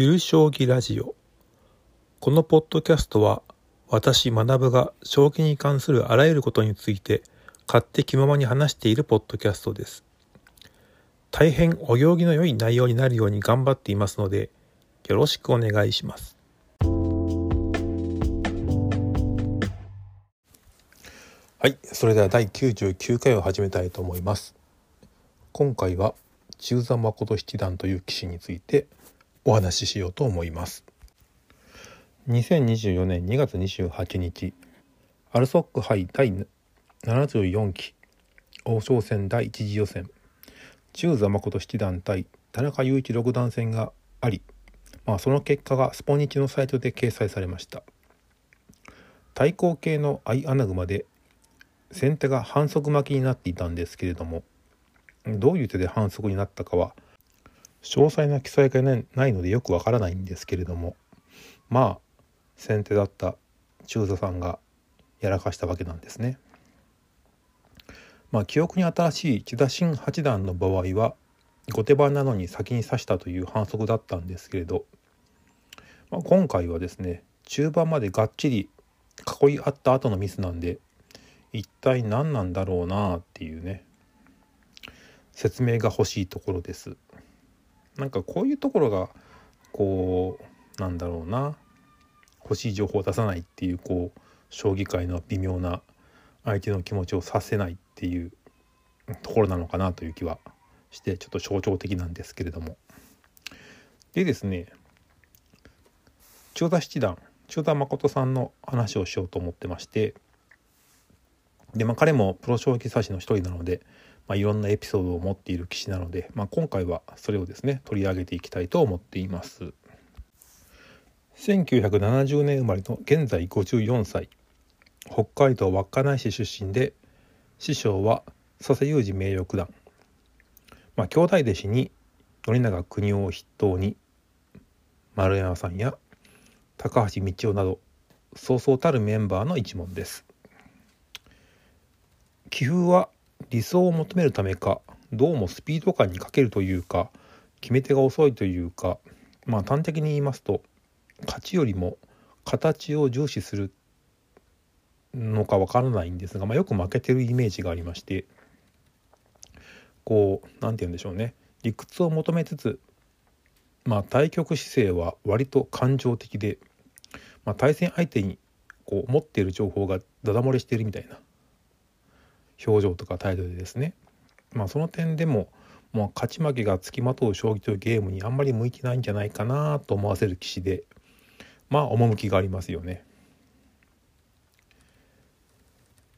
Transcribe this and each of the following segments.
ゆる将棋ラジオ。このポッドキャストは私学が将棋に関するあらゆることについて勝手気ままに話しているポッドキャストです。大変お行儀の良い内容になるように頑張っていますのでよろしくお願いします。はいそれでは第99回を始めたいと思います。今回は中座誠七段という棋士についてお話ししようと思います。2024年2月28日アルソック杯第74期王将戦第1次予選中座誠七段対田中雄一六段戦があり、まあ、その結果がスポニチのサイトで掲載されました。対抗系の相穴熊で先手が反則負けになっていたんですけれどもどういう手で反則になったかは詳細な記載がないのでよくわからないんですけれどもまあ先手だった中座さんがやらかしたわけなんですね。まあ記憶に新しい千田新八段の場合は後手番なのに先に指したという反則だったんですけれど、まあ、今回はですね中盤までがっちり囲い合った後のミスなんで一体何なんだろうなっていうね説明が欲しいところです。なんかこういうところがこうなんだろうな。欲しい情報を出さないっていうこう将棋界の微妙な相手の気持ちをさせないっていうところなのかなという気はしてちょっと象徴的なんですけれども。でですね千代田七段千代田誠さんの話をしようと思ってまして。でまあ彼もプロ将棋指しの一人なので、まあ、いろんなエピソードを持っている棋士なので、まあ、今回はそれをですね取り上げていきたいと思っています。1970年生まれの現在54歳。北海道稚内市出身で師匠は佐世雄二名誉九段。まあ兄弟弟子に宣長国夫を筆頭に丸山さんや高橋道夫などそうそうたるメンバーの一門です。棋風は理想を求めるためかどうもスピード感に欠けるというか決め手が遅いというかまあ端的に言いますと勝ちよりも形を重視するのかわからないんですが、まあ、よく負けてるイメージがありましてこう何て言うんでしょうね。理屈を求めつつまあ対局姿勢は割と感情的で、まあ、対戦相手にこう持っている情報がダダ漏れしてるみたいな表情とか態度でですねまあその点でももう勝ち負けがつきまとう将棋というゲームにあんまり向いてないんじゃないかなと思わせる棋士でまあ趣がありますよね。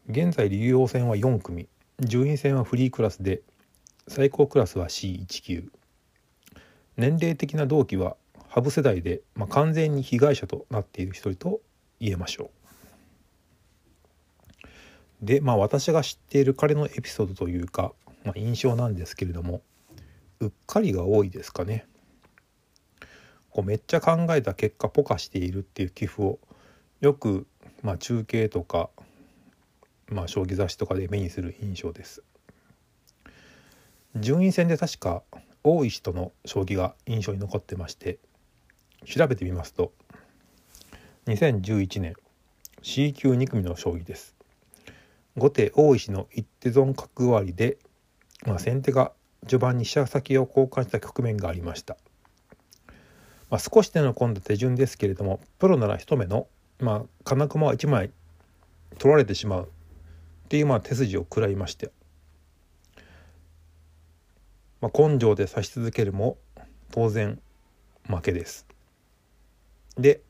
現在竜王戦は4組順位戦はフリークラスで最高クラスは C1 級年齢的な同期は羽生世代で、まあ、完全に被害者となっている一人と言えましょう。でまあ私が知っている彼のエピソードというか、まあ、印象なんですけれどもうっかりが多いですかね。こうめっちゃ考えた結果ポカしているっていう寄付をよく、まあ、中継とか、まあ、将棋雑誌とかで目にする印象です。順位戦で確か大石との将棋が印象に残ってまして調べてみますと2011年 C 級2組の将棋です。後手大石の一手損角割りで、まあ、先手が序盤に飛車先を交換した局面がありました。まあ、少し手の込んだ手順ですけれどもプロなら一目の、まあ、金駒は1枚取られてしまうっていうまあ手筋を食らいまして、まあ、根性で指し続けるも当然負けです。で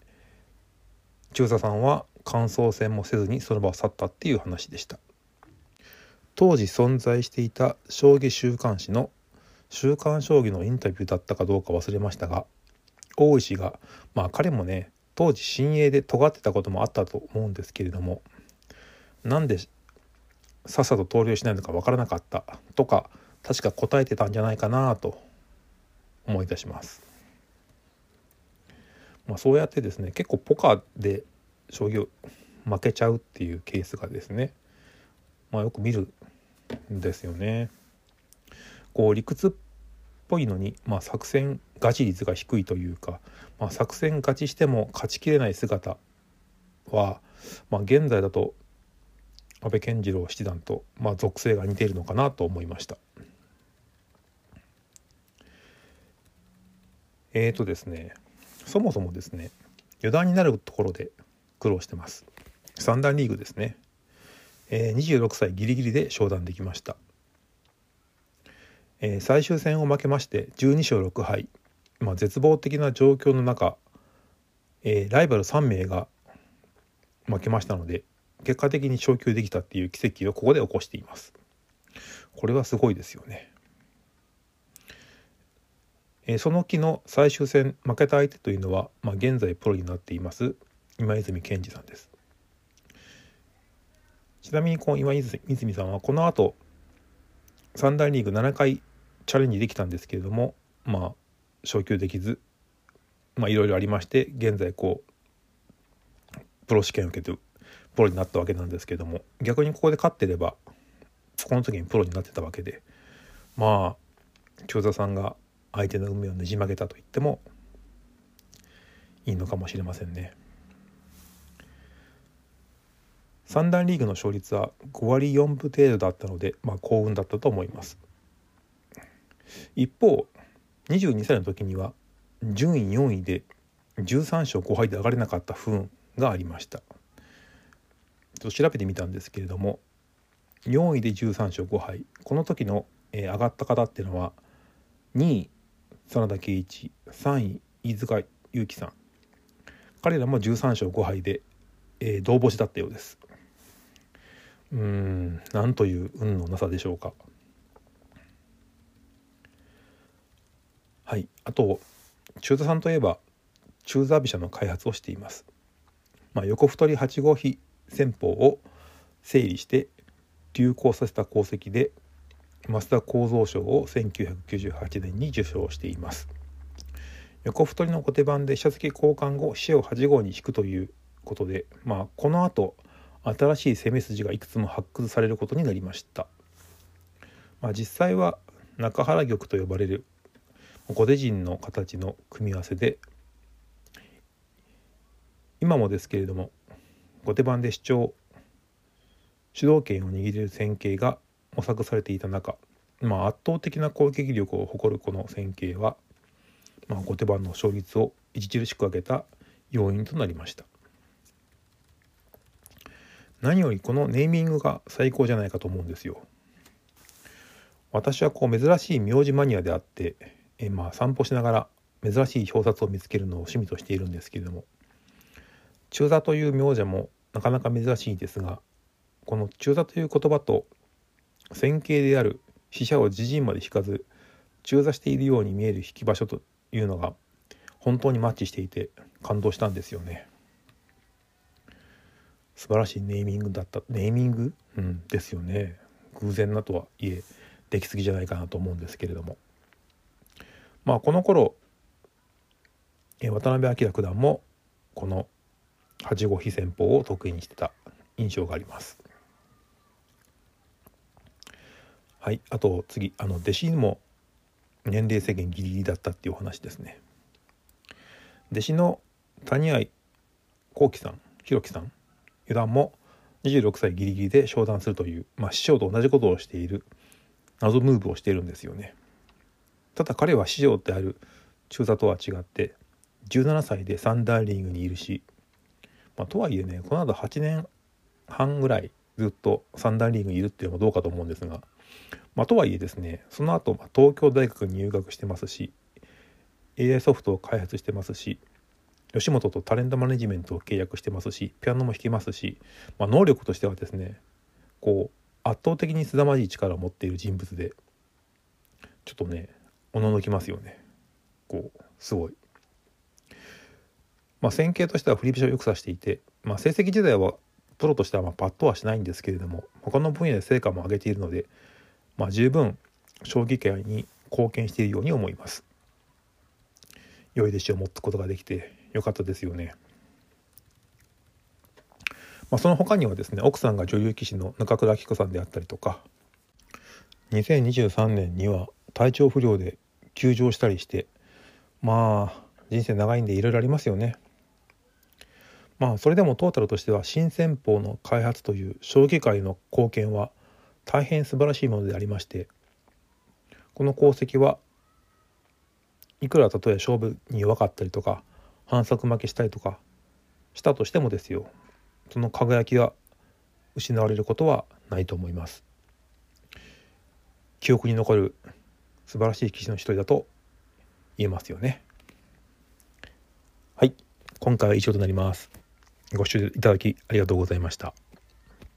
中佐さんは感想戦もせずにその場を去ったっていう話でした。当時存在していた将棋週刊誌の「週刊将棋」のインタビューだったかどうか忘れましたが大石がまあ彼もね当時新鋭で尖ってたこともあったと思うんですけれどもなんでさっさと投了しないのか分からなかったとか確か答えてたんじゃないかなと思い出します。まあ、そうやってですね結構ポカで将棋を負けちゃうっていうケースがですね、まあ、よく見るんですよね。こう理屈っぽいのに、まあ、作戦ガチ率が低いというか、まあ、作戦勝ちしても勝ちきれない姿は、まあ、現在だと安倍健次郎七段と、まあ、属性が似ているのかなと思いました。えーとですねそもそもですね余談になるところで苦労してます。三段リーグですね。えー、26歳ギリギリで昇段できました。えー、最終戦を負けまして12勝6敗、まあ、絶望的な状況の中、えー、ライバル3名が負けましたので結果的に昇級できたっていう奇跡をここで起こしていますこれはすごいですよね、えー、その期の最終戦負けた相手というのは、まあ、現在プロになっています今泉健二さんですちなみにこの今泉さんはこの後三大リーグ7回チャレンジできたんですけれどもまあ昇級できずまあいろいろありまして現在こうプロ試験を受けてプロになったわけなんですけども逆にここで勝ってればこの時にプロになってたわけでまあ京座さんが相手の運命をねじ曲げたと言ってもいいのかもしれませんね。三段リーグの勝率は5割4分程度だったので、まあ、幸運だったと思います。一方22歳の時には順位4位で13勝5敗で上がれなかった不運がありました。ちょっと調べてみたんですけれども4位で13勝5敗。この時の、えー、上がった方っていうのは2位真田圭一3位飯塚祐樹さん。彼らも13勝5敗で、えー、同星だったようです。うんなんという運のなさでしょうか。はいあと中座さんといえば中座飛車の開発をしています、まあ、横太り8号比戦法を整理して流行させた功績で増田構造賞を1998年に受賞しています。横太りの後手番で飛車付き交換後飛車を8号に引くということでまあこの後新しい攻め筋がいくつも発掘されることになりました、まあ、実際は中原玉と呼ばれる後手陣の形の組み合わせで今もですけれども後手番で主張主導権を握れる戦型が模索されていた中、まあ、圧倒的な攻撃力を誇るこの戦型は、まあ、後手番の勝率を著しく上げた要因となりました。何よりこのネーミングが最高じゃないかと思うんですよ。私はこう珍しい名字マニアであってえまあ散歩しながら珍しい表札を見つけるのを趣味としているんですけれども中座という名字もなかなか珍しいですがこの中座という言葉と線形である死者を自陣まで引かず中座しているように見える引き場所というのが本当にマッチしていて感動したんですよね。素晴らしいネーミングだったネーミング、うん、ですよね偶然なとはいえできすぎじゃないかなと思うんですけれどもまあこの頃渡辺明九段もこの8五飛戦法を得意にしてた印象があります。はい、あと次あの弟子にも年齢制限ギリギリだったっていうお話ですね。弟子の谷合幸喜さん弘樹さん四段も26歳ギリギリで昇段するという、まあ、師匠と同じことをしている謎ムーブをしているんですよね。ただ彼は師匠である中座とは違って17歳でサンダーリングにいるし、まあ、とはいえねこの後8年半ぐらいずっとサンダーリングにいるっていうのもどうかと思うんですが、まあ、とはいえですねその後、ま東京大学に入学してますし AI ソフトを開発してますし吉本とタレントマネジメントを契約してますしピアノも弾けますし、まあ、能力としてはですねこう圧倒的に凄まじい力を持っている人物でちょっとねおののきますよねこうすごい。まあ、戦型としては振り飛車をよく指していて、まあ、成績自体はプロとしてはまあパッとはしないんですけれども他の分野で成果も上げているので、まあ、十分将棋界に貢献しているように思います。良い弟子を持つことができてよかったですよね。まあ、その他にはですね奥さんが女優棋士の中倉明子さんであったりとか2023年には体調不良で休場したりしてまあ人生長いんでいろいろありますよね。まあそれでもトータルとしては新戦法の開発という将棋界の貢献は大変素晴らしいものでありましてこの功績はいくらたとえ勝負に弱かったりとか反則負けしたりとかしたとしてもですよ。その輝きが失われることはないと思います。記憶に残る素晴らしい棋士の一人だと言えますよね。はい。今回は以上となります。ご視聴いただきありがとうございました。